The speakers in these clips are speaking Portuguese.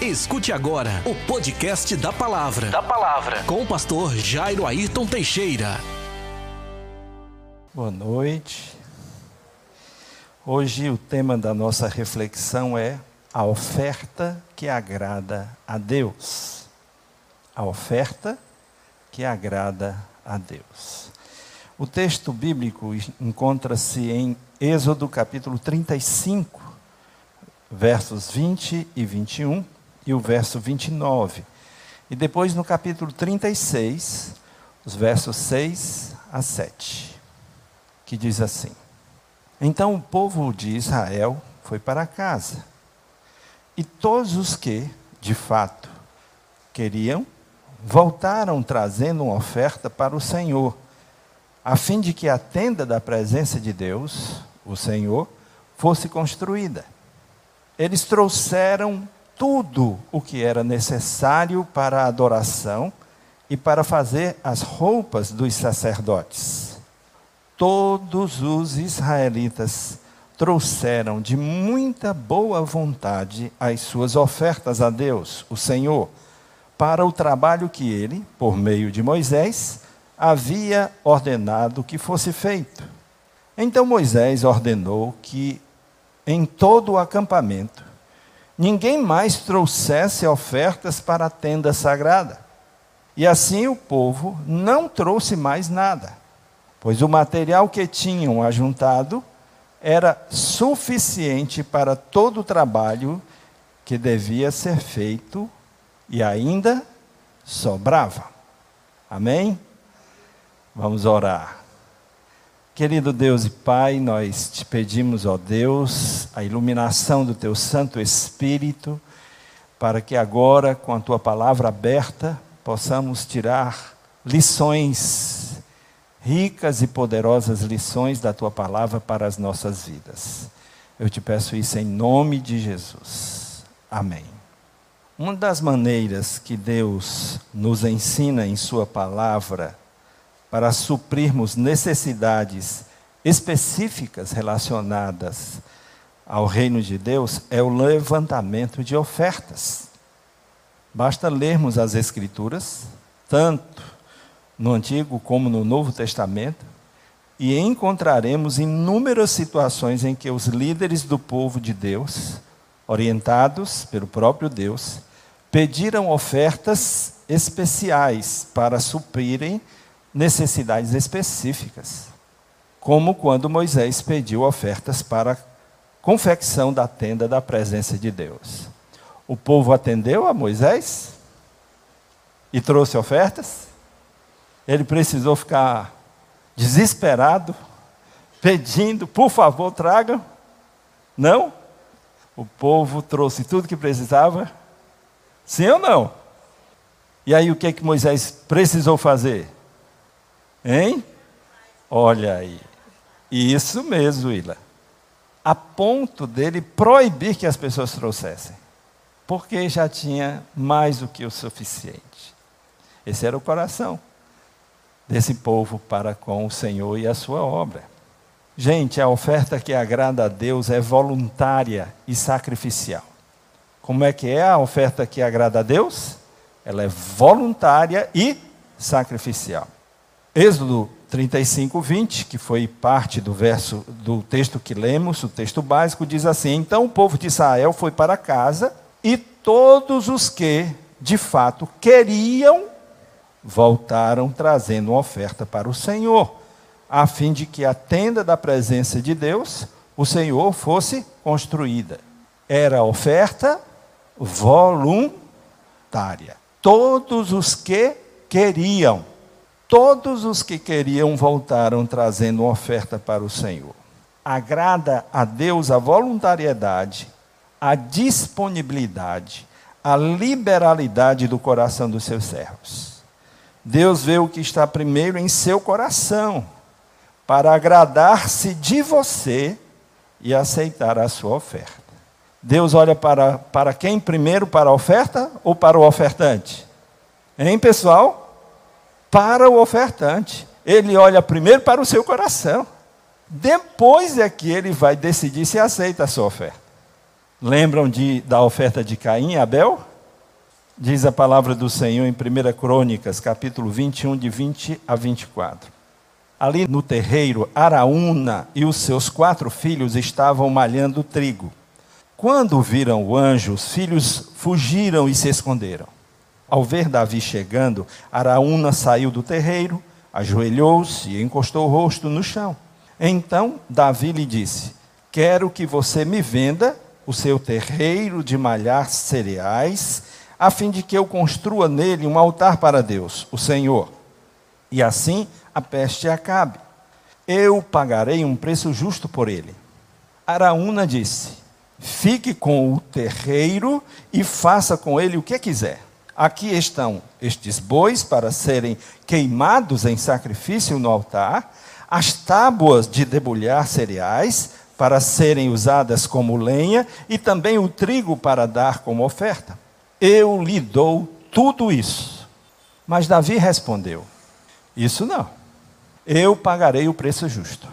Escute agora o podcast da palavra. Da palavra. Com o pastor Jairo Ayrton Teixeira. Boa noite. Hoje o tema da nossa reflexão é a oferta que agrada a Deus. A oferta que agrada a Deus. O texto bíblico encontra-se em Êxodo capítulo 35, versos 20 e 21 e o verso 29. E depois no capítulo 36, os versos 6 a 7, que diz assim: Então o povo de Israel foi para casa, e todos os que, de fato, queriam, voltaram trazendo uma oferta para o Senhor, a fim de que a tenda da presença de Deus, o Senhor, fosse construída. Eles trouxeram tudo o que era necessário para a adoração e para fazer as roupas dos sacerdotes. Todos os israelitas trouxeram de muita boa vontade as suas ofertas a Deus, o Senhor, para o trabalho que ele, por meio de Moisés, havia ordenado que fosse feito. Então Moisés ordenou que em todo o acampamento ninguém mais trouxesse ofertas para a tenda sagrada. E assim o povo não trouxe mais nada, pois o material que tinham ajuntado era suficiente para todo o trabalho que devia ser feito e ainda sobrava. Amém? Vamos orar. Querido Deus e Pai, nós te pedimos, ó Deus, a iluminação do teu Santo Espírito, para que agora, com a tua palavra aberta, possamos tirar lições, ricas e poderosas lições da tua palavra para as nossas vidas. Eu te peço isso em nome de Jesus. Amém. Uma das maneiras que Deus nos ensina em Sua palavra para suprirmos necessidades específicas relacionadas ao reino de Deus é o levantamento de ofertas. Basta lermos as Escrituras, tanto no Antigo como no Novo Testamento, e encontraremos inúmeras situações em que os líderes do povo de Deus, orientados pelo próprio Deus, pediram ofertas especiais para suprirem necessidades específicas, como quando Moisés pediu ofertas para a confecção da tenda da presença de Deus. O povo atendeu a Moisés e trouxe ofertas. Ele precisou ficar desesperado, pedindo, por favor, tragam. Não? O povo trouxe tudo que precisava. Sim ou não? E aí o que, é que Moisés precisou fazer? Hein? Olha aí. Isso mesmo, Willa. A ponto dele proibir que as pessoas trouxessem. Porque já tinha mais do que o suficiente. Esse era o coração desse povo para com o Senhor e a sua obra. Gente, a oferta que agrada a Deus é voluntária e sacrificial. Como é que é a oferta que agrada a Deus? Ela é voluntária e sacrificial. Êxodo 35, 20, que foi parte do verso do texto que lemos, o texto básico, diz assim: Então o povo de Israel foi para casa, e todos os que, de fato, queriam, voltaram trazendo uma oferta para o Senhor, a fim de que a tenda da presença de Deus, o Senhor, fosse construída. Era oferta voluntária. Todos os que queriam Todos os que queriam voltaram trazendo oferta para o Senhor. Agrada a Deus a voluntariedade, a disponibilidade, a liberalidade do coração dos seus servos. Deus vê o que está primeiro em seu coração, para agradar-se de você e aceitar a sua oferta. Deus olha para, para quem primeiro? Para a oferta ou para o ofertante? Hein, pessoal? Para o ofertante. Ele olha primeiro para o seu coração. Depois é que ele vai decidir se aceita a sua oferta. Lembram de, da oferta de Caim e Abel? Diz a palavra do Senhor em 1 Crônicas, capítulo 21, de 20 a 24. Ali no terreiro, Araúna e os seus quatro filhos estavam malhando trigo. Quando viram o anjo, os filhos fugiram e se esconderam. Ao ver Davi chegando, Araúna saiu do terreiro, ajoelhou-se e encostou o rosto no chão. Então Davi lhe disse: Quero que você me venda o seu terreiro de malhar cereais, a fim de que eu construa nele um altar para Deus, o Senhor. E assim a peste acabe. Eu pagarei um preço justo por ele. Araúna disse: Fique com o terreiro e faça com ele o que quiser. Aqui estão estes bois para serem queimados em sacrifício no altar, as tábuas de debulhar cereais para serem usadas como lenha e também o trigo para dar como oferta. Eu lhe dou tudo isso. Mas Davi respondeu: Isso não. Eu pagarei o preço justo.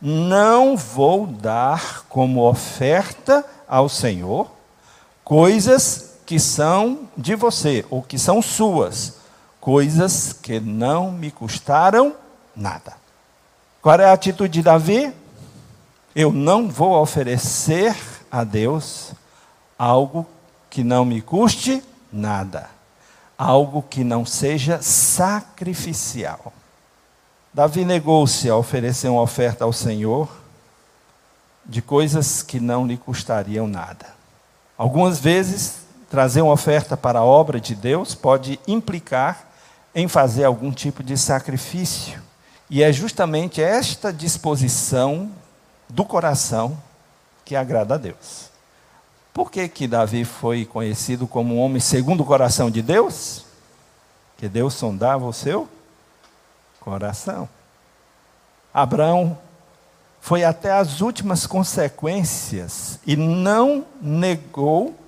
Não vou dar como oferta ao Senhor coisas que são de você, ou que são suas, coisas que não me custaram nada. Qual é a atitude de Davi? Eu não vou oferecer a Deus algo que não me custe nada, algo que não seja sacrificial. Davi negou-se a oferecer uma oferta ao Senhor de coisas que não lhe custariam nada. Algumas vezes trazer uma oferta para a obra de Deus pode implicar em fazer algum tipo de sacrifício. E é justamente esta disposição do coração que agrada a Deus. Por que, que Davi foi conhecido como um homem segundo o coração de Deus? Que Deus sondava o seu coração. Abraão foi até as últimas consequências e não negou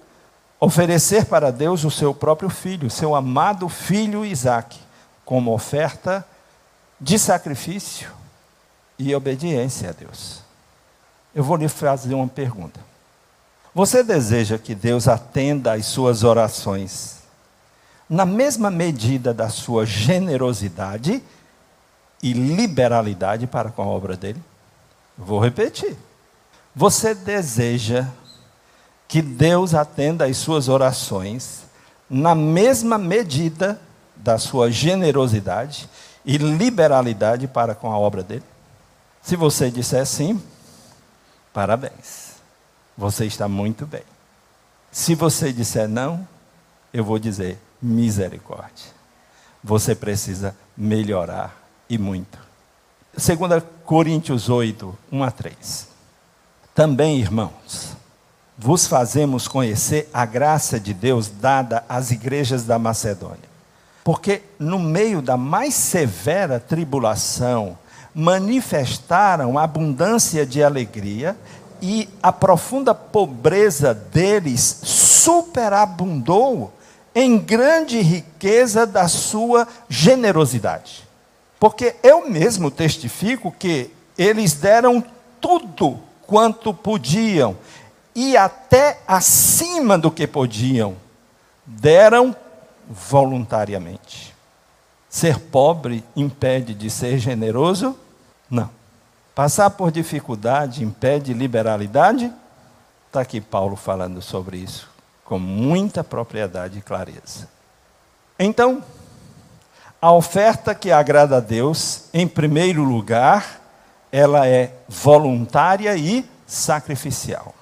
oferecer para Deus o seu próprio filho, seu amado filho Isaque, como oferta de sacrifício e obediência a Deus. Eu vou lhe fazer uma pergunta. Você deseja que Deus atenda às suas orações na mesma medida da sua generosidade e liberalidade para com a obra dele? Vou repetir. Você deseja que Deus atenda às suas orações na mesma medida da sua generosidade e liberalidade para com a obra dele? Se você disser sim, parabéns. Você está muito bem. Se você disser não, eu vou dizer misericórdia. Você precisa melhorar e muito. 2 Coríntios 8, 1 a 3. Também, irmãos, vos fazemos conhecer a graça de Deus dada às igrejas da Macedônia. Porque no meio da mais severa tribulação, manifestaram abundância de alegria e a profunda pobreza deles superabundou em grande riqueza da sua generosidade. Porque eu mesmo testifico que eles deram tudo quanto podiam e até acima do que podiam, deram voluntariamente. Ser pobre impede de ser generoso? Não. Passar por dificuldade impede liberalidade? Está aqui Paulo falando sobre isso com muita propriedade e clareza. Então, a oferta que agrada a Deus, em primeiro lugar, ela é voluntária e sacrificial.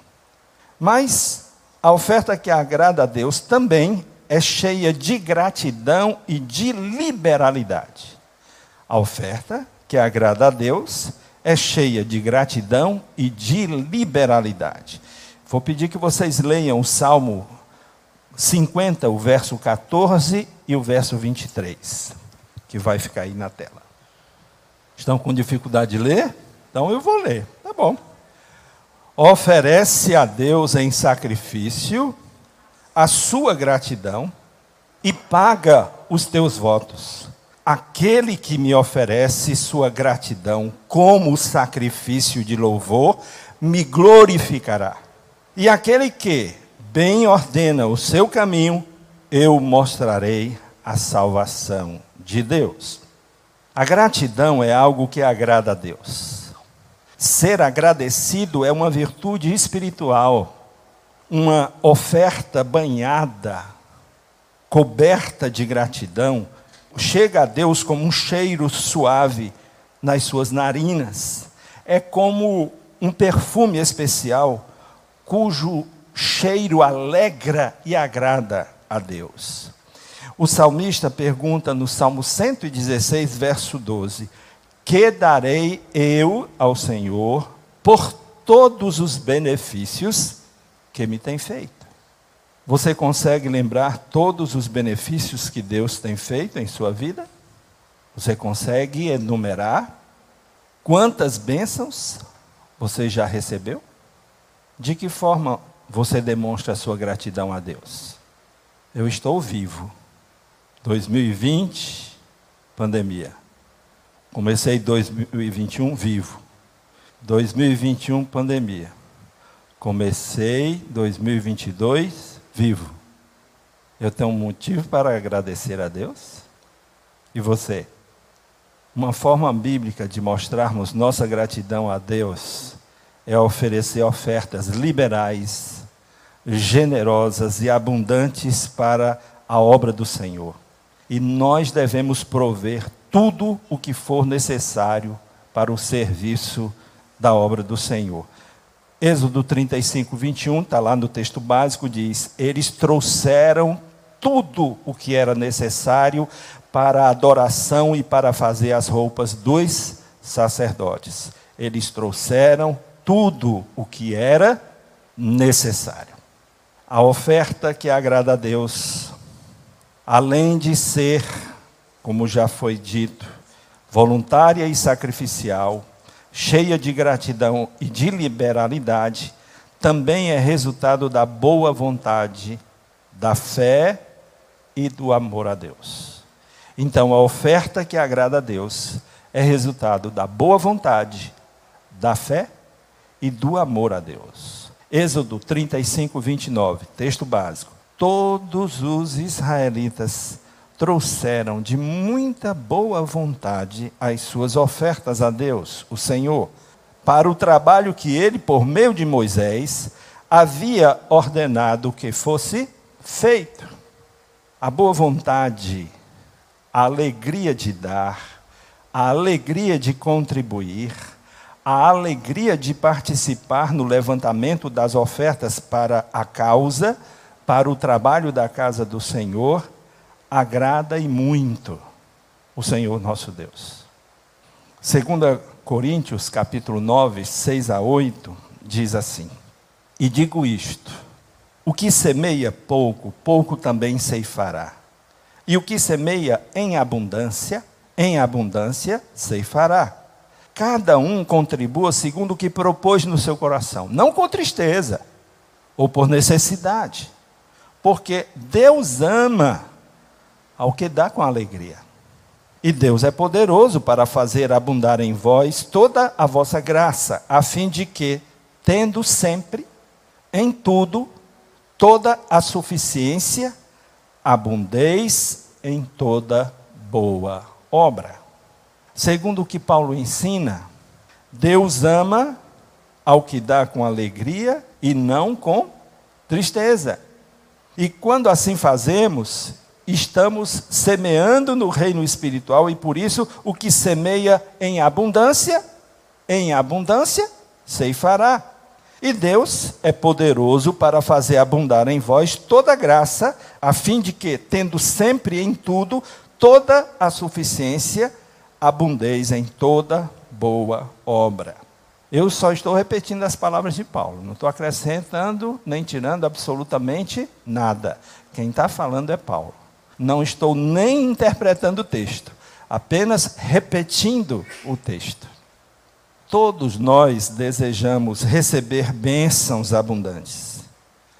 Mas a oferta que agrada a Deus também é cheia de gratidão e de liberalidade. A oferta que agrada a Deus é cheia de gratidão e de liberalidade. Vou pedir que vocês leiam o Salmo 50, o verso 14 e o verso 23, que vai ficar aí na tela. Estão com dificuldade de ler? Então eu vou ler. Tá bom oferece a Deus em sacrifício a sua gratidão e paga os teus votos. Aquele que me oferece sua gratidão como sacrifício de louvor, me glorificará. E aquele que bem ordena o seu caminho, eu mostrarei a salvação de Deus. A gratidão é algo que agrada a Deus. Ser agradecido é uma virtude espiritual, uma oferta banhada, coberta de gratidão, chega a Deus como um cheiro suave nas suas narinas. É como um perfume especial cujo cheiro alegra e agrada a Deus. O salmista pergunta no Salmo 116, verso 12: Que darei eu ao Senhor por todos os benefícios que me tem feito? Você consegue lembrar todos os benefícios que Deus tem feito em sua vida? Você consegue enumerar quantas bênçãos você já recebeu? De que forma você demonstra a sua gratidão a Deus? Eu estou vivo. 2020, pandemia. Comecei 2021 vivo. 2021, pandemia. Comecei 2022 vivo. Eu tenho um motivo para agradecer a Deus? E você? Uma forma bíblica de mostrarmos nossa gratidão a Deus é oferecer ofertas liberais, generosas e abundantes para a obra do Senhor. E nós devemos prover tudo o que for necessário para o serviço da obra do Senhor. Êxodo 35, 21, está lá no texto básico, diz: Eles trouxeram tudo o que era necessário para a adoração e para fazer as roupas dos sacerdotes. Eles trouxeram tudo o que era necessário. A oferta que agrada a Deus, além de ser, como já foi dito, voluntária e sacrificial, cheia de gratidão e de liberalidade, também é resultado da boa vontade, da fé e do amor a Deus. Então, a oferta que agrada a Deus é resultado da boa vontade, da fé e do amor a Deus. Êxodo 35, 29, texto básico. Todos os israelitas trouxeram de muita boa vontade as suas ofertas a Deus, o Senhor, para o trabalho que ele, por meio de Moisés, havia ordenado que fosse feito. A boa vontade, a alegria de dar, a alegria de contribuir, a alegria de participar no levantamento das ofertas para a causa, para o trabalho da casa do Senhor, agrada e muito o Senhor nosso Deus. 2 Coríntios, capítulo 9, 6 a 8, diz assim: E digo isto: o que semeia pouco, pouco também ceifará. E o que semeia em abundância, em abundância ceifará cada um contribua segundo o que propôs no seu coração, não com tristeza ou por necessidade, porque Deus ama ao que dá com alegria. E Deus é poderoso para fazer abundar em vós toda a vossa graça, a fim de que, tendo sempre, em tudo, toda a suficiência, abundeis em toda boa obra. Segundo o que Paulo ensina, Deus ama ao que dá com alegria e não com tristeza. E quando assim fazemos, estamos semeando no reino espiritual e por isso o que semeia em abundância, em abundância ceifará. E Deus é poderoso para fazer abundar em vós toda graça, a fim de que, tendo sempre em tudo toda a suficiência, abundeis em toda boa obra. Eu só estou repetindo as palavras de Paulo, não estou acrescentando nem tirando absolutamente nada. Quem está falando é Paulo. Não estou nem interpretando o texto, apenas repetindo o texto. Todos nós desejamos receber bênçãos abundantes,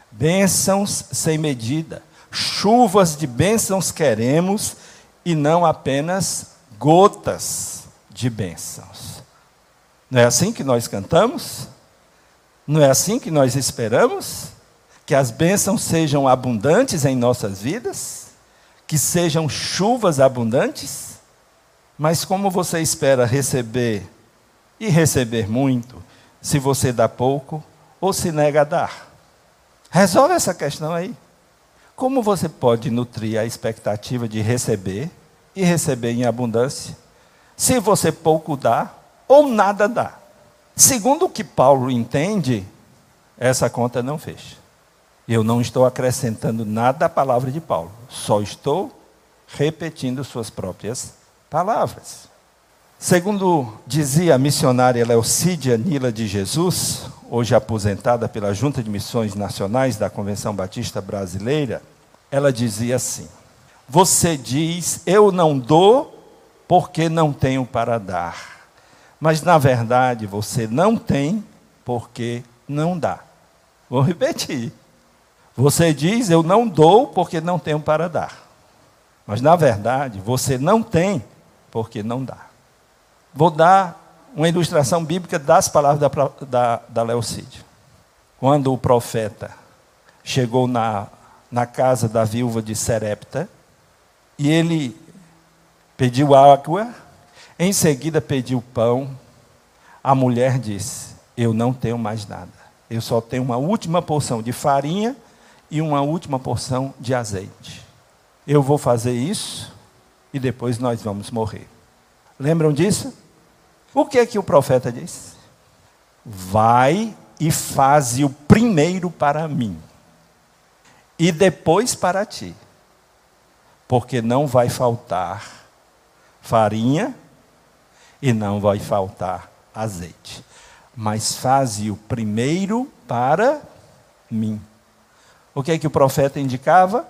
bênçãos sem medida, chuvas de bênçãos queremos e não apenas gotas de bênçãos. Não é assim que nós cantamos? Não é assim que nós esperamos? Que as bênçãos sejam abundantes em nossas vidas? Que sejam chuvas abundantes? Mas como você espera receber e receber muito, se você dá pouco ou se nega a dar? Resolve essa questão aí. Como você pode nutrir a expectativa de receber e receber em abundância, se você pouco dá ou nada dá? Segundo o que Paulo entende, essa conta não fecha. Eu não estou acrescentando nada à palavra de Paulo, só estou repetindo suas próprias palavras. Segundo dizia a missionária Leocídia Nila de Jesus, hoje aposentada pela Junta de Missões Nacionais da Convenção Batista Brasileira, ela dizia assim: Você diz, eu não dou porque não tenho para dar. Mas na verdade você não tem porque não dá. Vou repetir. Você diz, eu não dou porque não tenho para dar. Mas na verdade você não tem porque não dá. Vou dar uma ilustração bíblica das palavras da, da, da Leocídio. Quando o profeta chegou na, na casa da viúva de Serepta, e ele pediu água, em seguida pediu pão, a mulher disse: Eu não tenho mais nada, eu só tenho uma última porção de farinha e uma última porção de azeite. Eu vou fazer isso e depois nós vamos morrer. Lembram disso? O que é que o profeta disse? Vai e faze o primeiro para mim, e depois para ti, porque não vai faltar farinha e não vai faltar azeite, mas faze o primeiro para mim. O que é que o profeta indicava?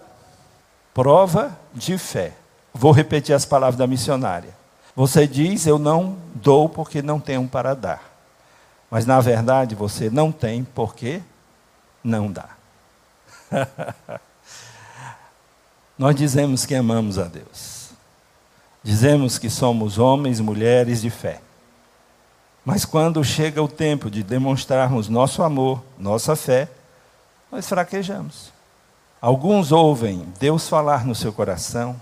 Prova de fé. Vou repetir as palavras da missionária. Você diz: Eu não dou porque não tenho para dar. Mas na verdade você não tem porque não dá. Nós dizemos que amamos a Deus. Dizemos que somos homens e mulheres de fé. Mas quando chega o tempo de demonstrarmos nosso amor, nossa fé, nós fraquejamos. Alguns ouvem Deus falar no seu coração,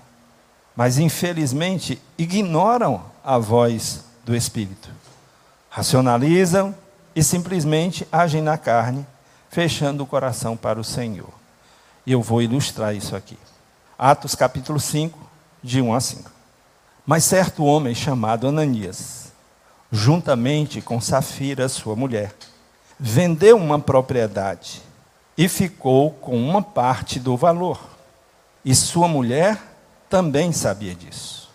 mas infelizmente ignoram a voz do Espírito. Racionalizam e simplesmente agem na carne, fechando o coração para o Senhor. E eu vou ilustrar isso aqui. Atos capítulo 5, de 1 a 5. Mas certo homem chamado Ananias, juntamente com Safira, sua mulher, vendeu uma propriedade e ficou com uma parte do valor. E sua mulher também sabia disso.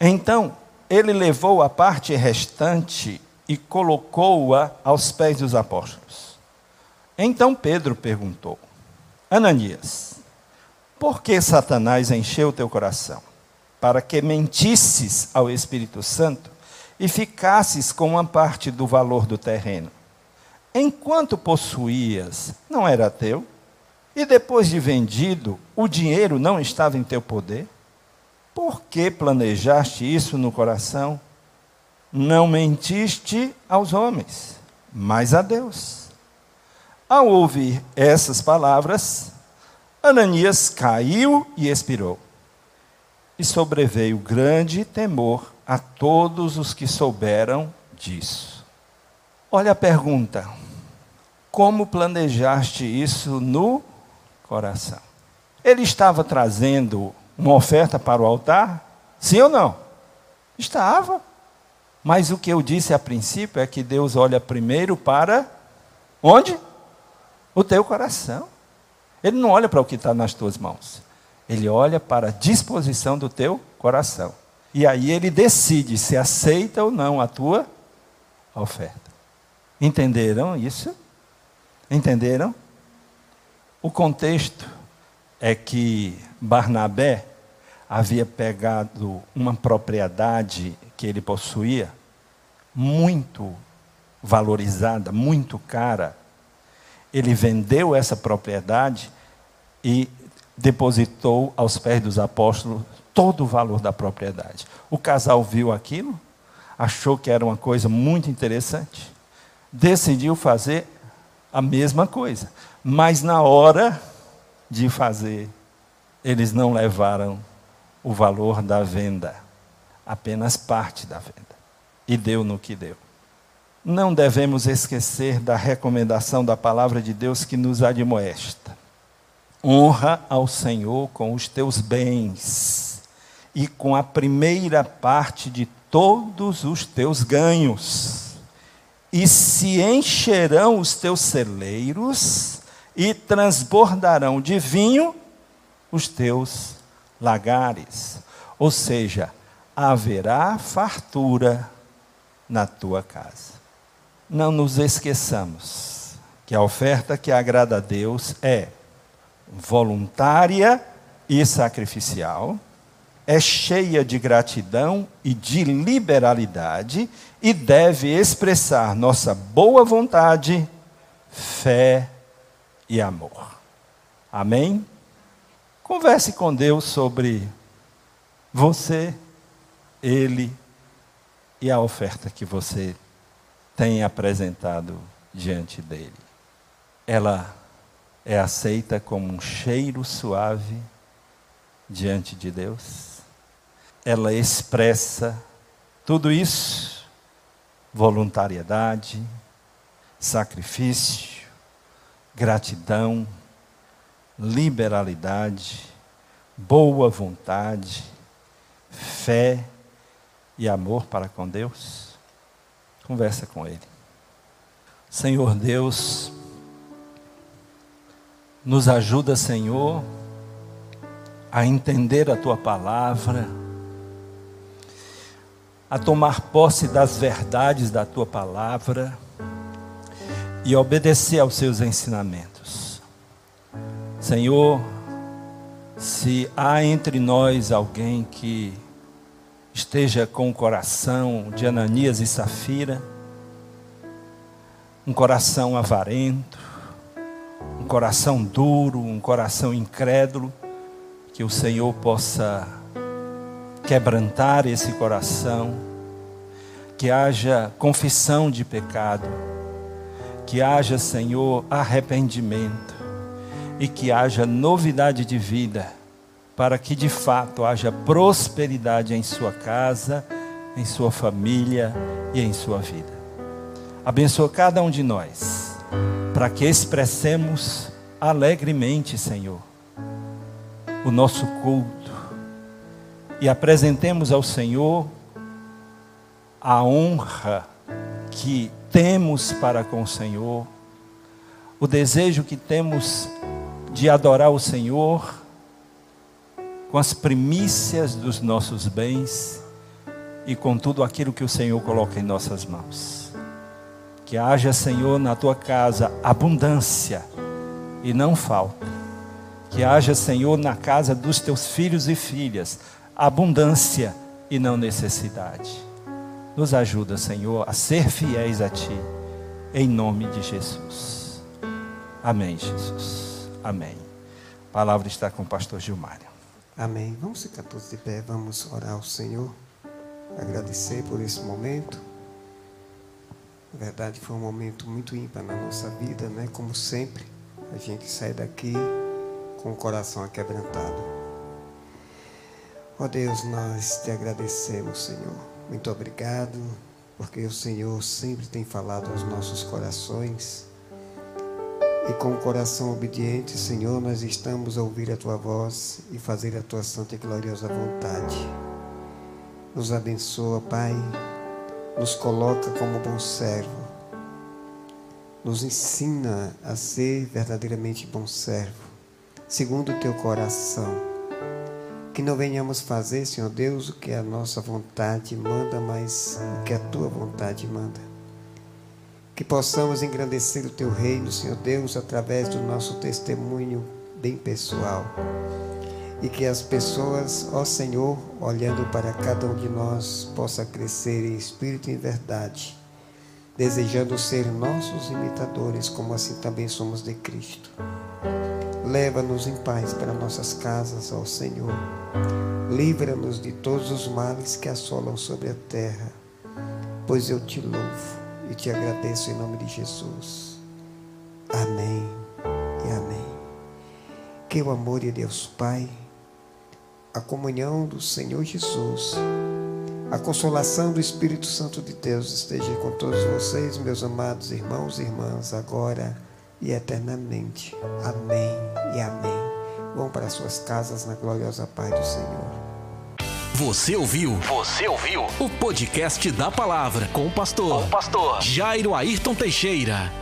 Então, ele levou a parte restante e colocou-a aos pés dos apóstolos. Então Pedro perguntou: Ananias, por que Satanás encheu teu coração? Para que mentisses ao Espírito Santo e ficasses com uma parte do valor do terreno. Enquanto possuías, não era teu? E depois de vendido, o dinheiro não estava em teu poder? Por que planejaste isso no coração? Não mentiste aos homens, mas a Deus. Ao ouvir essas palavras, Ananias caiu e expirou. E sobreveio grande temor a todos os que souberam disso. Olha a pergunta: como planejaste isso no coração? Ele estava trazendo uma oferta para o altar? Sim ou não? Estava. Mas o que eu disse a princípio é que Deus olha primeiro para onde? O teu coração. Ele não olha para o que está nas tuas mãos. Ele olha para a disposição do teu coração. E aí ele decide se aceita ou não a tua oferta. Entenderam isso? Entenderam? O contexto é que Barnabé havia pegado uma propriedade que ele possuía, muito valorizada, muito cara. Ele vendeu essa propriedade e depositou aos pés dos apóstolos todo o valor da propriedade. O casal viu aquilo, achou que era uma coisa muito interessante, decidiu fazer a mesma coisa. Mas na hora de fazer, eles não levaram o valor da venda, apenas parte da venda. E deu no que deu. Não devemos esquecer da recomendação da palavra de Deus que nos admoesta. Honra ao Senhor com os teus bens e com a primeira parte de todos os teus ganhos. E se encherão os teus celeiros e transbordarão de vinho os teus lagares. Ou seja, haverá fartura na tua casa. Não nos esqueçamos que a oferta que agrada a Deus é voluntária e sacrificial, é cheia de gratidão e de liberalidade e deve expressar nossa boa vontade, fé e amor. Amém? Converse com Deus sobre você, Ele e a oferta que você tem apresentado diante dele. Ela é aceita como um cheiro suave diante de Deus. Ela expressa tudo isso: voluntariedade, sacrifício, gratidão, liberalidade, boa vontade, fé e amor para com Deus. Conversa com Ele. Senhor Deus, nos ajuda, Senhor, a entender a tua palavra, a tomar posse das verdades da tua palavra e obedecer aos seus ensinamentos. Senhor, se há entre nós alguém que esteja com o coração de Ananias e Safira, um coração avarento, um coração duro, um coração incrédulo, que o Senhor possa quebrantar esse coração, que haja confissão de pecado, que haja, Senhor, arrependimento e que haja novidade de vida, para que de fato haja prosperidade em sua casa, em sua família e em sua vida. Abençoa cada um de nós para que expressemos alegremente, Senhor, o nosso culto e apresentemos ao Senhor a honra que temos para com o Senhor, o desejo que temos de adorar o Senhor com as primícias dos nossos bens e com tudo aquilo que o Senhor coloca em nossas mãos. Que haja, Senhor, na tua casa abundância e não falta. Que haja, Senhor, na casa dos teus filhos e filhas abundância e não necessidade. Nos ajuda, Senhor, a ser fiéis a Ti, em nome de Jesus. Amém, Jesus. Amém. A palavra está com o pastor Gilmário. Amém. Vamos ficar todos de pé, vamos orar ao Senhor, agradecer por esse momento. Na verdade, foi um momento muito ímpar na nossa vida, né? Como sempre, a gente sai daqui com o coração aquebrantado. Ó oh Deus, nós te agradecemos, Senhor. Muito obrigado, porque o Senhor sempre tem falado aos nossos corações. E com o coração obediente, Senhor, nós estamos a ouvir a tua voz e fazer a tua santa e gloriosa vontade. Nos abençoa, Pai nos coloca como bom servo, nos ensina a ser verdadeiramente bom servo, segundo o teu coração. Que não venhamos fazer, Senhor Deus, o que a nossa vontade manda, mas o que a tua vontade manda. Que possamos engrandecer o teu reino, Senhor Deus, através do nosso testemunho bem pessoal e que as pessoas, ó Senhor, olhando para cada um de nós, possa crescer em espírito e em verdade, desejando ser nossos imitadores, como assim também somos de Cristo. Leva-nos em paz para nossas casas, ó Senhor. Livra-nos de todos os males que assolam sobre a terra, pois eu te louvo e te agradeço em nome de Jesus. Amém e amém. Que o amor de Deus Pai, a comunhão do Senhor Jesus, a consolação do Espírito Santo de Deus esteja com todos vocês, meus amados irmãos e irmãs, agora e eternamente. Amém e amém. Vão para suas casas na gloriosa paz do Senhor. Você ouviu? Você ouviu? O podcast da palavra com o pastor, com o pastor Jairo Ayrton Teixeira.